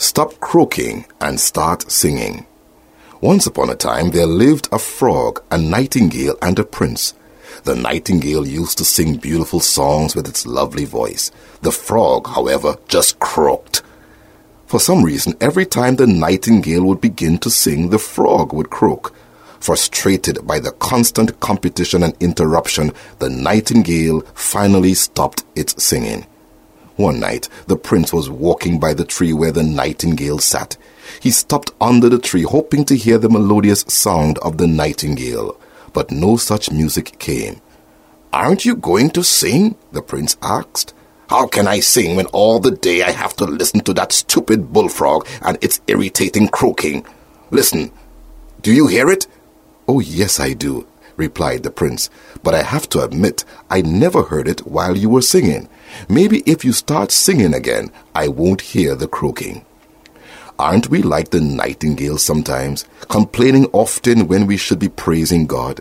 Stop croaking and start singing. Once upon a time there lived a frog, a nightingale, and a prince. The nightingale used to sing beautiful songs with its lovely voice. The frog, however, just croaked. For some reason, every time the nightingale would begin to sing, the frog would croak. Frustrated by the constant competition and interruption, the nightingale finally stopped its singing. One night, the prince was walking by the tree where the nightingale sat. He stopped under the tree, hoping to hear the melodious sound of the nightingale, but no such music came. Aren't you going to sing? the prince asked. How can I sing when all the day I have to listen to that stupid bullfrog and its irritating croaking? Listen, do you hear it? Oh, yes, I do, replied the prince, but I have to admit I never heard it while you were singing. Maybe if you start singing again, I won't hear the croaking. Aren't we like the nightingale sometimes, complaining often when we should be praising God?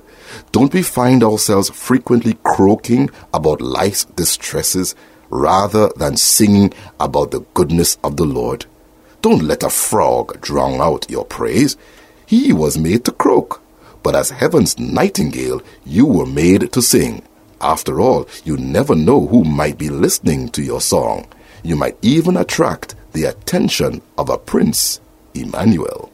Don't we find ourselves frequently croaking about life's distresses rather than singing about the goodness of the Lord? Don't let a frog drown out your praise. He was made to croak but as heaven's nightingale, you were made to sing. After all, you never know who might be listening to your song. You might even attract the attention of a prince, Emmanuel.